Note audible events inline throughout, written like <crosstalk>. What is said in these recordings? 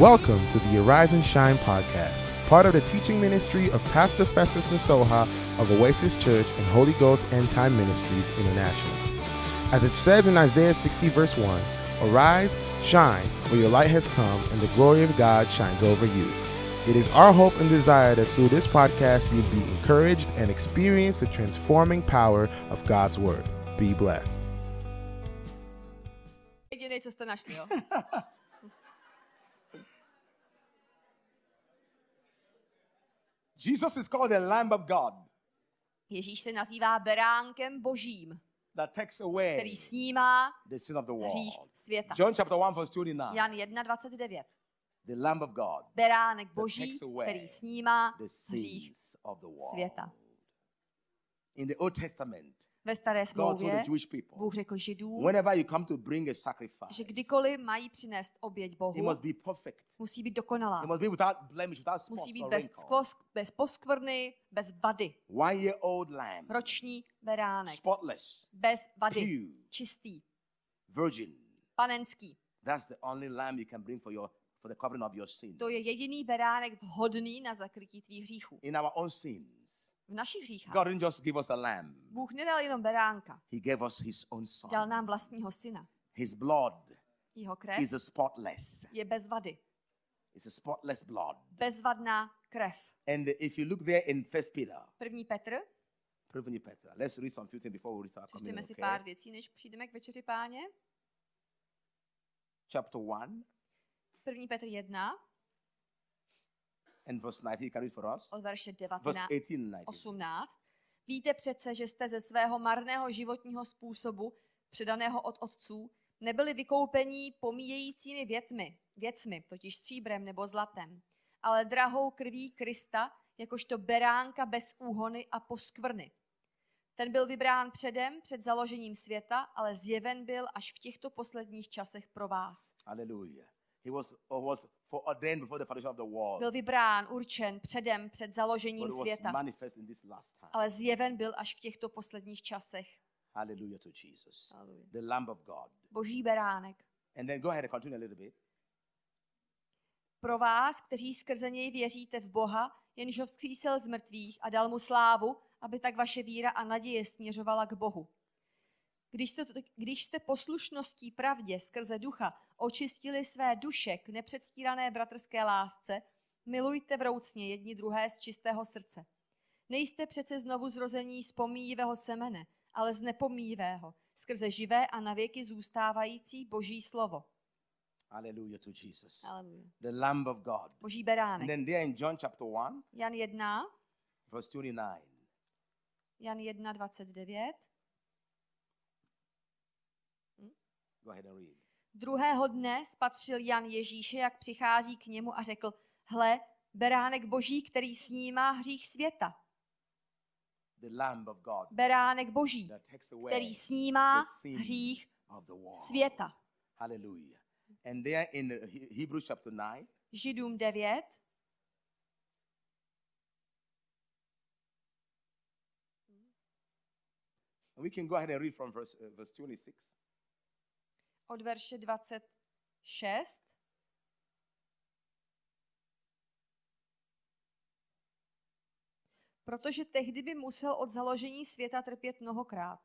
Welcome to the Arise and Shine podcast, part of the teaching ministry of Pastor Festus Nasoha of Oasis Church and Holy Ghost End Time Ministries International. As it says in Isaiah 60, verse 1, Arise, shine, for your light has come, and the glory of God shines over you. It is our hope and desire that through this podcast you'll be encouraged and experience the transforming power of God's Word. Be blessed. Jesus is called the Lamb of God Ježíš se nazývá beránkem božím, that takes který away snímá the sin of the hřích world. světa. John chapter 1, verse 29. Jan 1.29. The Lamb of God, Beránek boží, který snímá the hřích sins of the world. světa. In the Old Testament, Ve staré smlouvě Jewish people, Bůh řekl židům, whenever you come to bring a že sacrifice, kdykoliv mají přinést oběť it Bohu, must be perfect. musí být dokonalá. It must be without blemish, without spots Musí být bez, skvos, bez poskvrny, bez vady. One year old lamb, Roční beránek. spotless, Bez vady. pure, Čistý. virgin. Panenský. That's the only lamb you can bring for your for the covering of your sin. To je jediný beránek vhodný na zakrytí tvých hříchů. In our own sins, V našich hříchách God didn't just give us a lamb. Bůh nedal jenom beránka, He gave us his own son. dal nám vlastního syna. His blood Jeho krev is a spotless. je bez vady. It's a spotless blood. Bezvadná krev. And if you look there in First Peter, První Petr, První Peter, let's read some few things before we start coming. přečteme si Okay? pár věcí, než přijdeme k večeři páně. Chapter one První Petr 1, and verse 19. You can read for us. od verše Verse 19, 18 and 19. 18. Víte přece, že jste ze svého marného životního způsobu, předaného od otců, nebyli vykoupení pomíjejícími větmi, věcmi, totiž stříbrem nebo zlatem, ale drahou krví Krista, jakožto beránka bez úhony a poskvrny. Ten byl vybrán předem, před založením světa, ale zjeven byl až v těchto posledních časech pro vás. Hallelujah. He was or was foreordained before the foundation of the world. Byl vybrán, určen předem, před But založením it was světa, manifest in this last time. ale zjeven byl až v těchto posledních časech. Hallelujah to Jesus. Hallelujah. The Lamb of God. Boží beránek. And then go ahead and continue a little bit. Pro vás, kteří skrze něj věříte v Boha, jenž ho vzkřísil z mrtvých a dal mu slávu, aby tak vaše víra a naděje směřovala k Bohu. Když jste, když jste poslušností pravdě skrze ducha očistili své duše k nepředstírané bratrské lásce, milujte vroucně jedni druhé z čistého srdce. Nejste přece znovu zrození z pomíjivého semene, ale z nepomíjivého, skrze živé a navěky zůstávající Boží slovo. Hallelujah to Jesus. Aleluja. The Lamb of God. Boží And beránek. then there in John chapter 1, Jan 1, verse 29. Jan 1, 29. Go ahead and read. Druhého dne spatřil Jan Ježíše, jak přichází k němu a řekl, hle, beránek boží, který snímá hřích světa. Beránek boží, který snímá hřích světa. Hallelujah. And there in He- Hebrews chapter 9, Židům 9, we can go ahead and read from verse, uh, verse 26. od verše 26. Protože tehdy by musel od založení světa trpět mnohokrát,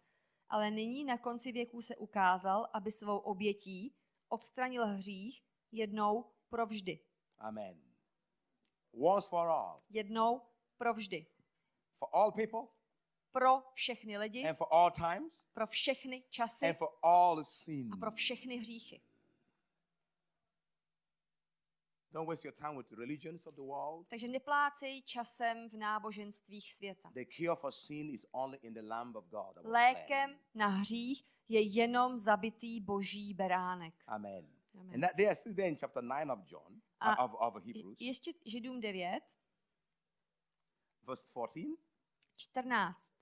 ale nyní na konci věků se ukázal, aby svou obětí odstranil hřích jednou provždy. Amen. Once for all. Jednou provždy. For all people Pro všechny lidi, and for all times pro všechny časy and for all sin. a pro všechny hříchy. Don't waste your time with the religions of the world. Takže neplácej časem v náboženstvích světa. The cure for sin is only in the Lamb of God. that was Lékem na hřích je jenom zabitý boží beránek. Amen. Amen. And that, they are still there in chapter 9 of John, A- of, of Hebrews, Je- Ještě Židům 9, verse 14. 14.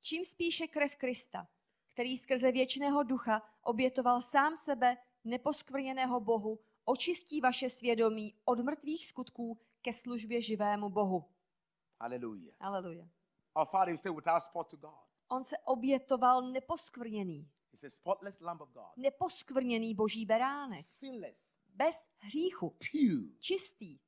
Čím spíše krev Krista, který skrze věčného ducha obětoval sám sebe neposkvrněného Bohu, očistí vaše svědomí od mrtvých skutků ke službě živému Bohu. Aleluja. Our Father, say, without spot to God. On se obětoval neposkvrněný. He's a spotless Lamb of God. neposkvrněný boží beránek, Sinless, bez hříchu, pure. čistý.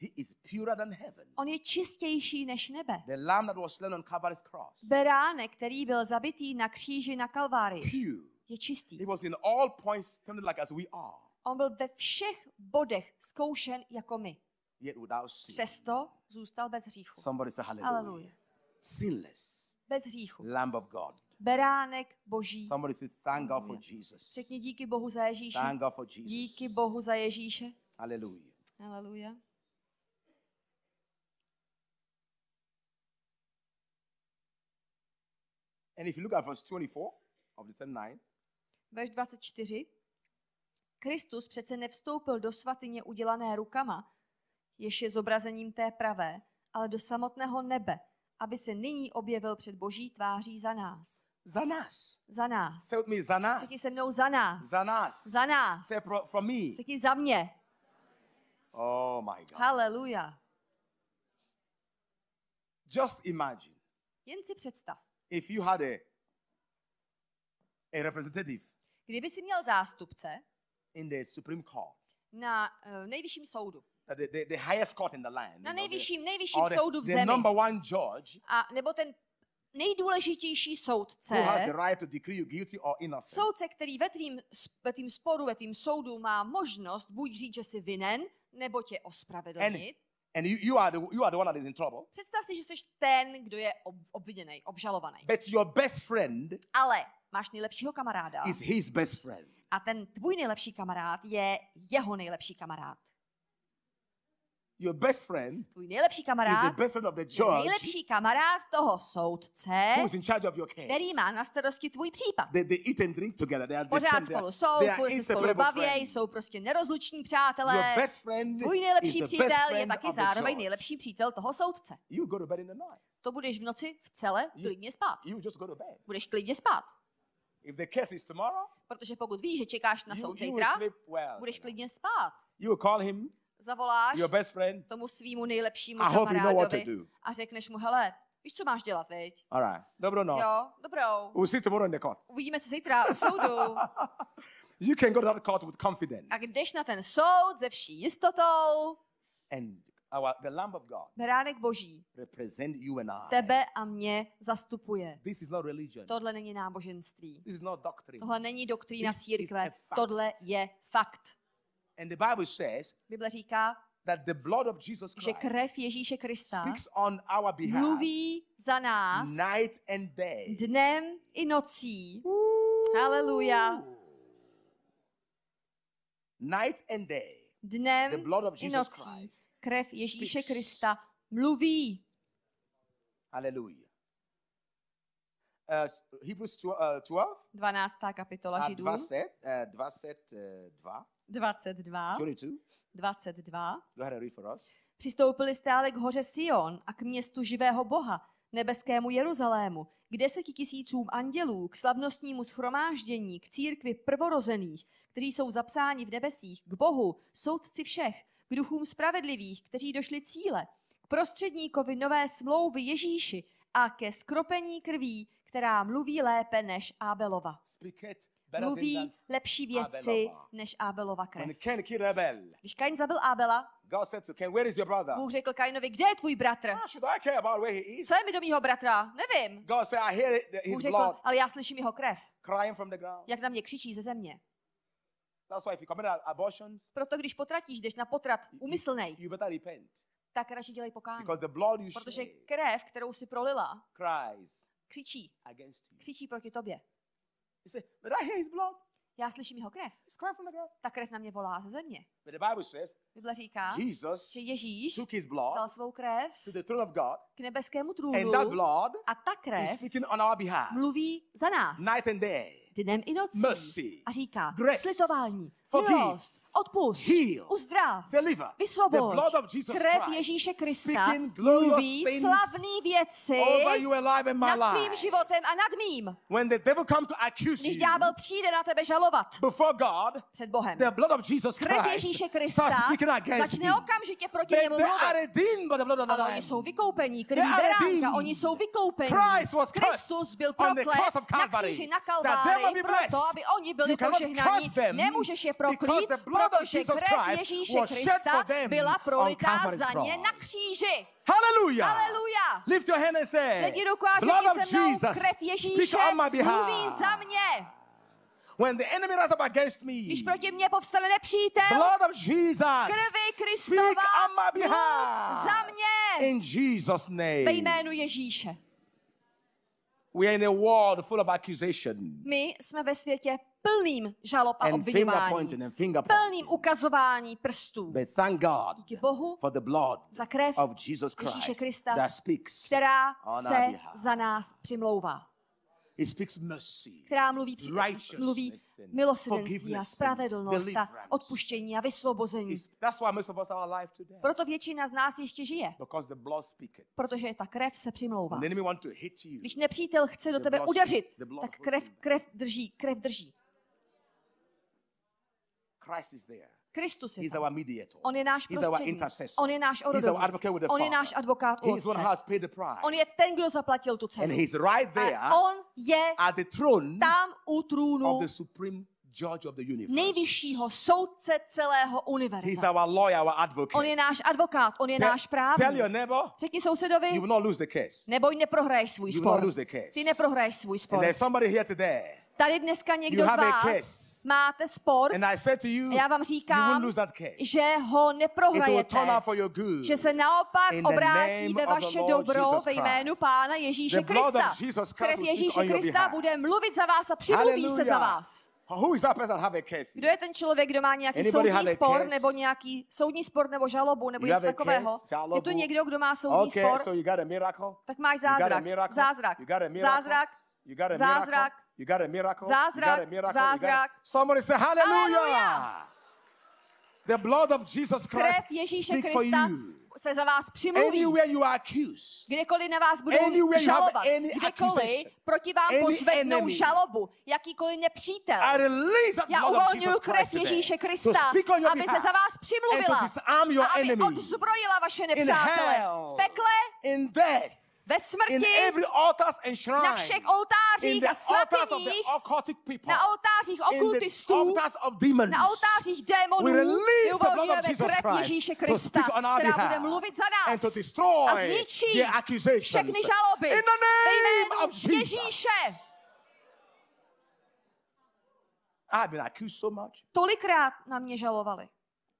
He is purer than heaven. On je čistější než nebe. The Lamb that was slain on Calvary's cross. Beránek, který byl zabitý na kříži na Kalvárii, Pure. je čistý. He was in all points tempted like as we are, On byl ve všech bodech zkoušen jako my. yet without sin. Přesto zůstal bez hříchu. Somebody say hallelujah. Hallelujah. Sinless Bez hříchu. Lamb of God. Beránek boží. Somebody say thank God for Hallelujah. Jesus. Řekni díky Bohu za Ježíše. Thank God for Jesus. Díky Bohu za Ježíše. Hallelujah. Haleluja. And if you look at verse 24 of the same 9, Verš 24. Kristus přece nevstoupil do svatyně udělané rukama, jež je zobrazením té pravé, ale do samotného nebe, aby se nyní objevil před boží tváří za nás. za nás. Za nás. Say with me, za nás. Řekni se mnou za nás. Za nás. Za nás. Say pro, from me. Řekni za mě. Oh my God. Haleluja. Just imagine Jen si představ, if you had a, a representative kdyby si měl zástupce in the Supreme Court, na uh, nejvyšším soudu, uh, the, the, the highest court in the land, na nejvyšším, nejvyšším or the, soudu v the zemi, number one judge a nebo ten nejdůležitější soudce, who has the right to decree you guilty or innocent. soudce, který ve tvým, ve tvým sporu, ve tvým soudu má možnost buď říct, že jsi vinen, nebo tě ospravedlnit. And you, you, are the, you are the one that is in trouble. Představ si, že jsi ten, kdo je ob- obviněný, obžalovaný. But your best friend Ale máš nejlepšího kamaráda is his best friend. a ten tvůj nejlepší kamarád je jeho nejlepší kamarád. Your best friend Tvůj nejlepší is the kamarád best friend of the je judge nejlepší kamarád toho soudce, who is in charge of your case. který má na starosti tvůj případ. They, they eat and drink together. They are Pořád same. Spolu jsou, they are spolu bavějí, friends. jsou prostě nerozluční přátelé. Your best friend Tvůj is nejlepší best přítel je taky zároveň nejlepší přítel toho soudce. You go to bed in the night. To budeš v noci v You- klidně spát. You just go to bed. Budeš klidně spát. If the case is tomorrow, Protože pokud víš, že čekáš na you, soud you zítra, well. budeš klidně spát. You will call him, Zavoláš your best friend. tomu svýmu nejlepšímu I hope you know what to kamarádovi do. a řekneš mu, hele, víš, co máš dělat, viď? All right. Dobro, no. Jo, dobrou. We'll see tomorrow in the court. Uvidíme se zítra u soudu. <laughs> You can go to that court with confidence. A jdeš na ten soud ze vší jistotou, And our, the Lamb of God beránek boží represent you and I. tebe a mě zastupuje. This is not religion. Tohle není náboženství. This is not doctrine. Tohle není doktrína This is církve. Tohle je fakt. And the Bible says Bible říká, that the blood of Jesus že Christ krev Ježíše Krista speaks on our behalf mluví za nás night and day. dnem i nocí. Haleluja. Night and day. Dnem The blood of i Jesus nocí Christ krev Ježíše speaks. Krista mluví. Hallelujah. Uh, Hebrews 12, uh, 12 12. kapitola Židů, 20, uh, 22, 22, 22. 22. Go ahead and read for us. Přistoupili stále k hoře Sion a k městu živého Boha, nebeskému Jeruzalému, k deseti tisícům andělů, k slavnostnímu schromáždění, k církvi prvorozených, kteří jsou zapsáni v nebesích, k Bohu, soudci všech, k duchům spravedlivých, kteří došli cíle, k prostředníkovi nové smlouvy Ježíši a ke skropení krví, která mluví lépe než Ábelova. Speak it Mluví lepší věci než Ábelova krev. Když Kain zabil Ábela, God said to Cain, Where is your brother? Bůh řekl Kainovi, kde je tvůj bratr? Is? Co je mi do mýho bratra? Nevím. God said, I hear it, his Bůh řekl, ale já slyším jeho krev, crying from the ground. jak na mě křičí ze země. That's why if you commit a- abortions, Proto když potratíš, jdeš na potrat úmyslnej, you better repent. tak radši dělej pokání. Because the blood you Protože krev, kterou si prolila, cries křičí. against you. Křičí proti tobě. He said, But I hear his blood. Já slyším jeho krev. He's crying from the ground. Ta krev na mě volá ze země. But the Bible says Bible říká, Jesus že Ježíš took his blood vzal svou krev to the throne of God, k nebeskému and trůnu that blood a ta is krev speaking on our behalf mluví za nás. night and day. Dnem i nocí. Mercy, A říká, grace, slitování, milost, odpust, Heal. uzdrav, deliver. The vysvoboď. blood of Jesus Krev Ježíše Krista mluví slavný věci over you alive in my nad tvým životem a nad mým. When the devil come to accuse Když ďábel přijde na tebe žalovat before God, před Bohem, the blood of Jesus krev Christ Ježíše Krista začne okamžitě proti They, němu mluvit. the the Ale oni jsou vykoupení, krví beránka, oni jsou vykoupení. Christ was Kristus byl on the proklet cross of na kříži na Kalvárii proto, aby oni byli them Nemůžeš je proklít, the protože krev Ježíše Krista byla prolitá za ně na kříži. Hallelujah. Haleluja. Lift your hand and say, Zvedni ruku a blood řekni of se mnou, Jesus, krev Ježíše speak on my mluví za mě. When the enemy rise up against me, Když proti mně povstane nepřítel, blood of Jesus, krvi speak Kristova, on my behalf. za mě. In Jesus' Ve name. jménu Ježíše. We are in a world full of accusation My jsme ve světě plným žalob a and finger obvinování. pointing and finger pointing. Plným ukazování prstů. But thank God Díky Bohu for the blood za krev of Jesus Ježíše Christ Krista, that speaks. která on our se behalf. za nás přimlouvá. It speaks mercy, Která mluví, při, righteousness mluví and milosrdenství a forgiveness and spravedlnost a deliverance. odpuštění a vysvobození. It's- that's why most of us are alive today. Proto většina z nás ještě žije, Because the blood speaketh. protože ta krev se přimlouvá. When the enemy want to hit you, Když nepřítel chce do The tebe blood- udeřit, the blood tak krev, krev drží, krev drží. Christ is there. Kristus je He's tam. our mediator. On je náš He's our prostředník. intercessor. On je náš He's our orodovník. advocate with the On je náš advokát u He's one who Otce. has paid the price. On je ten, kdo zaplatil tu And cenu. he's right there A on je at the throne tam u of trůnu the supreme judge of the universe. nejvyššího soudce celého He's univerza. our lawyer, our advocate. On je náš advokát, on je Tell- náš Tell právník. your neighbor, Řekni sousedovi, you will not lose the case. neboj, neprohraješ svůj You will spor. not lose the case. Ty neprohraješ svůj And spor. there's somebody here today, Tady dneska někdo You z vás máte spor and I said to you, a já vám you říkám, lose that case. že ho neprohrajete. že se naopak obrátí ve vaše dobro ve jménu. Pána Ježíše Krista. Krev Ježíše Krista bude mluvit za vás a přimluví se za vás. Who is that person have a case? Kdo je ten člověk, kdo má nějaký Anybody soudní spor, nebo nějaký soudní spor, nebo žalobu, nebo You něco takového? case? Je tu někdo, kdo má soudní Okay, spor? so you got a miracle? Tak máš You got a zázrak. miracle? Zázrak. You got a miracle? Zázrak. You got a Zázrak. You got a miracle? Zázrak. You got a miracle? You got a- Zázrak. Somebody say hallelujah. Hallelujah. The blood of Jesus Christ speak for Krista you. se za vás přimluví. Anywhere you are accused, Kdekoliv na vás budou Anywhere žalovat, kdekoliv proti vám any pozvednou enemy, žalobu, jakýkoliv nepřítel, já Jesus krev Ježíše Krista, aby se za vás přimluvila a aby enemy odzbrojila vaše nepřátele v pekle, in death, ve in smrti, every altars and shrine, na všech in oltářích the a altars of the svatyních, occultic people, na oltářích in the okultistů, altars of demons. na oltářích démonů, We release my the blood of uvolňujeme Jesus krev Christ Ježíše to Krista, speak on our která bude behalf mluvit za and to nás destroy a zničí their accusations. všechny žaloby In the ve name jménu of Jesus. Ježíše. I've been accused so much Tolikrát na mě žalovali.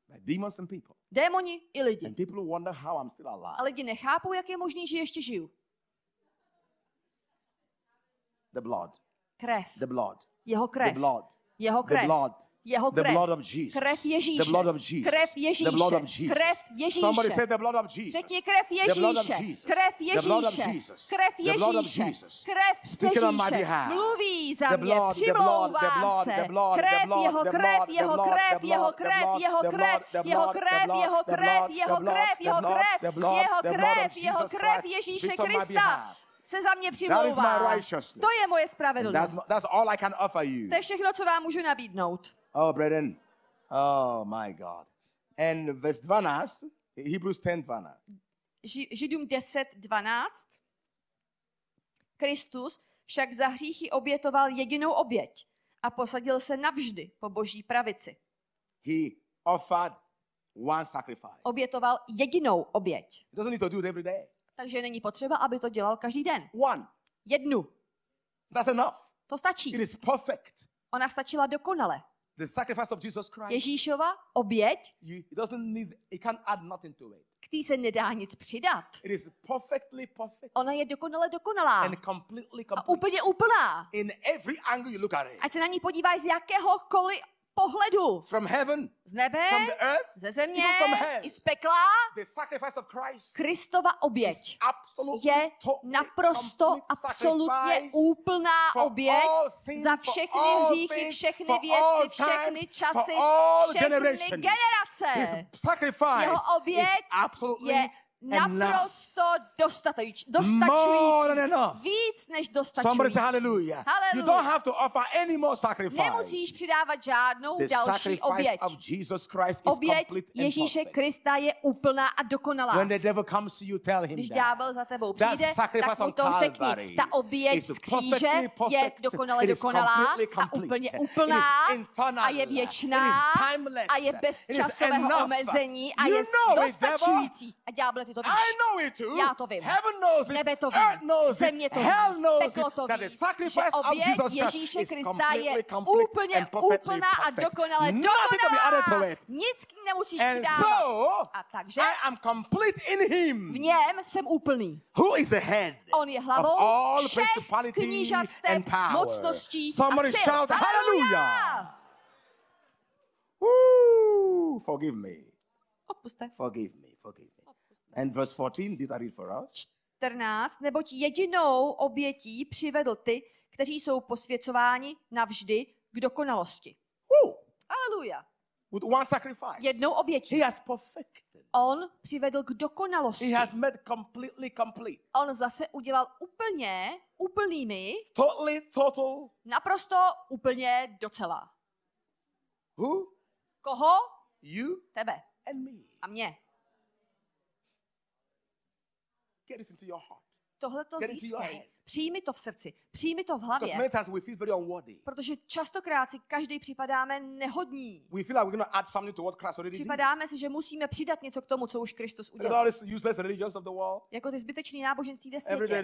by demons and people. Démoni i lidi. And people wonder how I'm still alive. A lidi nechápou, jak je možný, že ještě žiju. The blood, Krev. the blood, Jeho the krev. blood, Jeho the krev. blood, Jeho the krev. blood of Jesus. Krev Ježíše. The blood of Jesus. Krev The Ježíše. blood of Jesus. Krev Ježíše. Somebody say the blood of Jesus. Řekni krev The blood of Ježíše. Jesus. Krev The blood of Ježíše. Jesus. Krev The blood of Ježíše. Jesus. Krev Speaking on my Ježíše. behalf. Mluví za The mě, blood, the the přimlouvá se. the blood, the Krev, blood, jeho the krev, blood, jeho the blood, krev, the jeho krev, the jeho krev, the jeho krev, the jeho the krev, jeho the krev, the jeho krev, the jeho the of krev, jeho krev Ježíše Krista. Se za mě přimlouvá. To je moje And that's, spravedlnost. that's all I can offer you. To je všechno, co vám můžu nabídnout. Oh, brethren. Oh, my God. And verse 12, Hebrews 10, 12. Ži- Židům 10, 12. Kristus však za hříchy obětoval jedinou oběť a posadil se navždy po boží pravici. He offered one sacrifice. Obětoval jedinou oběť. He doesn't need to do it every day. Takže není potřeba, aby to dělal každý den. One. Jednu. That's enough. To stačí. It is perfect. Ona stačila dokonale. The sacrifice of Jesus Christ, Ježíšova oběť, you, he doesn't need, he can't add nothing to it. k té se nedá nic přidat. It is perfectly perfect Ona je dokonale dokonalá. and completely A complete. úplně úplná. In every angle you look at it. Ať se na ní podíváš z jakéhokoliv pohledu. from heaven, Z nebe, from the earth, ze země, even from hell. i z pekla. The sacrifice of Christ Kristova is oběť absolutely je naprosto, absolutně úplná oběť sin, za všechny hříchy, všechny věci, všechny časy, všechny generace. Jeho is oběť Je. Naprosto than dostačující. Víc než Somebody say dostačující. hallelujah. You Hallelujah. don't have to offer any more sacrifice. Nemusíš přidávat žádnou The další sacrifice oběť. of Jesus Christ is Oběť complete and Ježíše. Krista je úplná a dokonalá. When the devil comes to you, tell him Když ďábel za tebou přijde, tak mu to řekni. Ta oběť is z kříže je dokonale dokonalá a úplně úplná a je věčná It is timeless. a je bez časového omezení a je dostačující. A ďáble, ty to víš. I know it too. Já to vím. Heaven knows it. Nebe to ví. Earth knows Země it. to ví. Hell knows Peklo it. to That ví. the Že sacrifice of oběť Jesus Christ Ježíše is Krista completely je úplně, and perfectly úplná a perfect. dokonale Nothing to be added to dokonalá. it. Nic k ní nemusíš And přidávat. so, A takže I am complete in him. v něm jsem úplný. Who is the head On je of hlavou all všech principality knížatstev, and power? mocností Somebody a sil. shout hallelujah. Woo! Forgive me. Odpuste. Forgive me. Forgive me. And verse 14, did I read for us? 14. Neboť jedinou obětí přivedl ty, kteří jsou posvěcováni navždy k dokonalosti. Aleluja. With one sacrifice. Jednou obětí. He has perfected. On přivedl k dokonalosti. He has made completely complete. On zase udělal úplně úplnými, Totally, total. naprosto úplně docela. Who? Koho? You Tebe and me. a mě. Get this into your heart. Tohle to získej. Přijmi to v srdci. Přijmi to v hlavě. Protože častokrát si každý připadáme nehodní. We feel like we're going to add something to what Christ already did. Připadáme si, že musíme přidat něco k tomu, co už Kristus udělal. Jako ty zbytečný náboženství ve světě.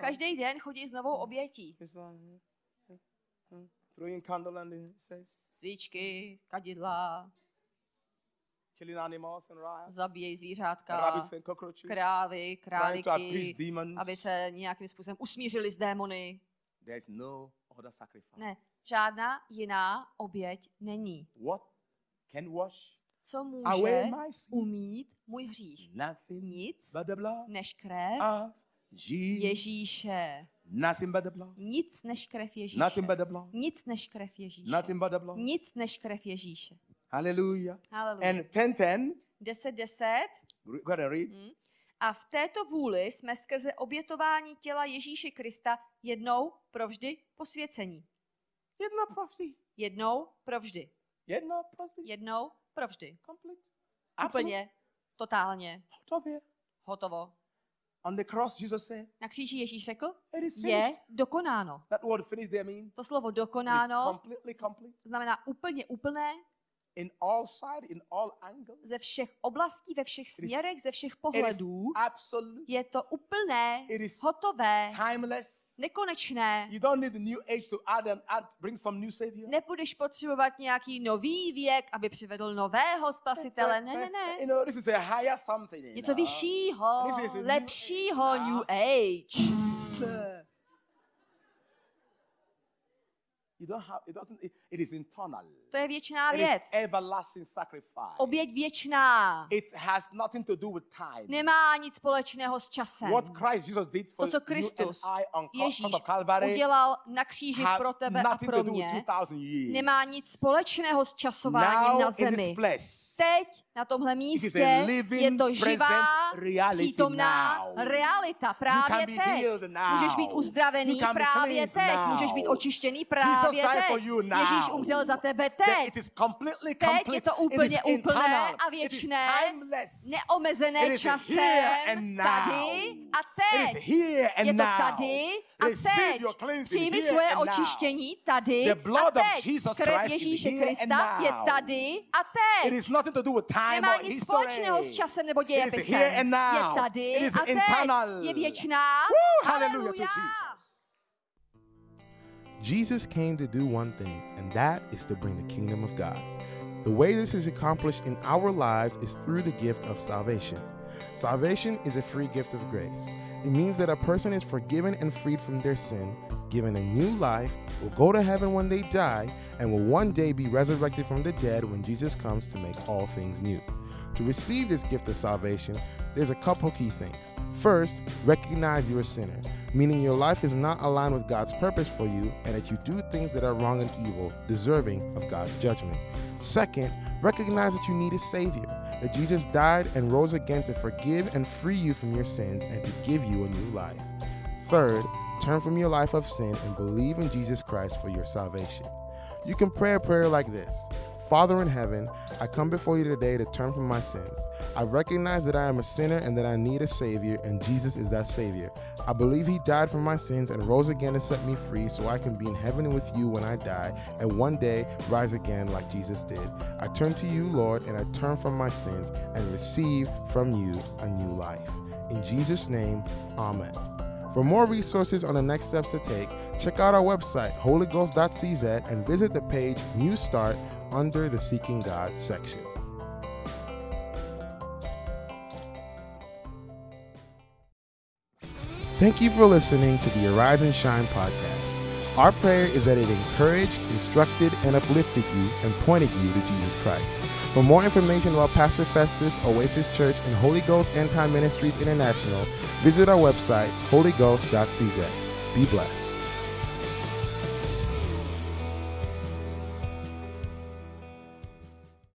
Každý den chodí s novou obětí. This one, zabíjejí zvířátka, krávy, demons. aby se nějakým způsobem usmířili s démony. There's no other sacrifice. Ne, žádná jiná oběť není. Co může umít můj hřích? Nic než krev. Ježíše. Nothing but the blood. Nic než krev Ježíše. Nothing but the blood. Nic než krev Ježíše. Nothing but the blood. Nic než krev Ježíše. Hallelujah. Haleluja. And 10:10. 10, 10. Go ahead and read. Hm. A v této vůli jsme skrze obětování těla Ježíše Krista jednou provždy posvěcení. Jedno prophecy. Jednou provždy. Jedno prophecy. Jednou provždy. Complete. Úplně, totálně, Absolute. hotovo. On the cross, Jesus said, Na kříži Ježíš řekl, It is je dokonáno. That word finished there means To slovo dokonáno completely complete znamená úplně úplné in all sides, in all angles. ze všech oblastí, ve všech směrech, ze všech It is pohledů. absolute. Je to úplné, It is hotové, timeless. nekonečné. You don't need the new age to add and add, bring some new savior. Nebudeš potřebovat nějaký nový věk, aby přivedl nového spasitele. Ne, ne, ne. You know, this is a higher something. Něco vyššího, This is a new lepšího New now. Age. You don't have, it doesn't, it, it is internal. To je věčná It is věc. everlasting sacrifice. Oběť věčná. It has nothing to do with time. Nemá nic společného s časem. What Christ Jesus did for To, co you and Kristus, I on Ježíš, of Calvary udělal na kříži pro tebe a nothing pro to do with mě, 2000 years. nemá nic společného s časováním Now na in this zemi. place, Teď na tomhle místě je to živá, přítomná realita právě teď. Můžeš být uzdravený právě teď. Můžeš být očištěný právě teď. Ježíš umřel za tebe teď. it Teď je to It úplně úplné a It věčné, neomezené It časem, tady a It teď. Je to tady a teď. Přijmi svoje očištění tady a teď. Krev Ježíše Krista je tady a It teď. is nothing to do with time Nemá nic společného s časem nebo It is here dějepisem. Je tady It is a teď. internal. Je věčná. Hallelujah to Haleluja. Jesus. Jesus came to do one thing, and that is to bring the kingdom of God. The way this is accomplished in our lives is through the gift of salvation. Salvation is a free gift of grace. It means that a person is forgiven and freed from their sin, given a new life, will go to heaven when they die, and will one day be resurrected from the dead when Jesus comes to make all things new. To receive this gift of salvation, there's a couple key things. First, recognize you're a sinner, meaning your life is not aligned with God's purpose for you and that you do things that are wrong and evil, deserving of God's judgment. Second, recognize that you need a Savior, that Jesus died and rose again to forgive and free you from your sins and to give you a new life. Third, turn from your life of sin and believe in Jesus Christ for your salvation. You can pray a prayer like this Father in heaven, I come before you today to turn from my sins. I recognize that I am a sinner and that I need a Savior, and Jesus is that Savior. I believe He died for my sins and rose again to set me free so I can be in heaven with you when I die and one day rise again like Jesus did. I turn to you, Lord, and I turn from my sins and receive from you a new life. In Jesus' name, Amen. For more resources on the next steps to take, check out our website, holyghost.cz, and visit the page New Start under the Seeking God section. Thank you for listening to the Arise and Shine podcast. Our prayer is that it encouraged, instructed, and uplifted you and pointed you to Jesus Christ. For more information about Pastor Festus, Oasis Church, and Holy Ghost End Time Ministries International, visit our website, holyghost.cz. Be blessed.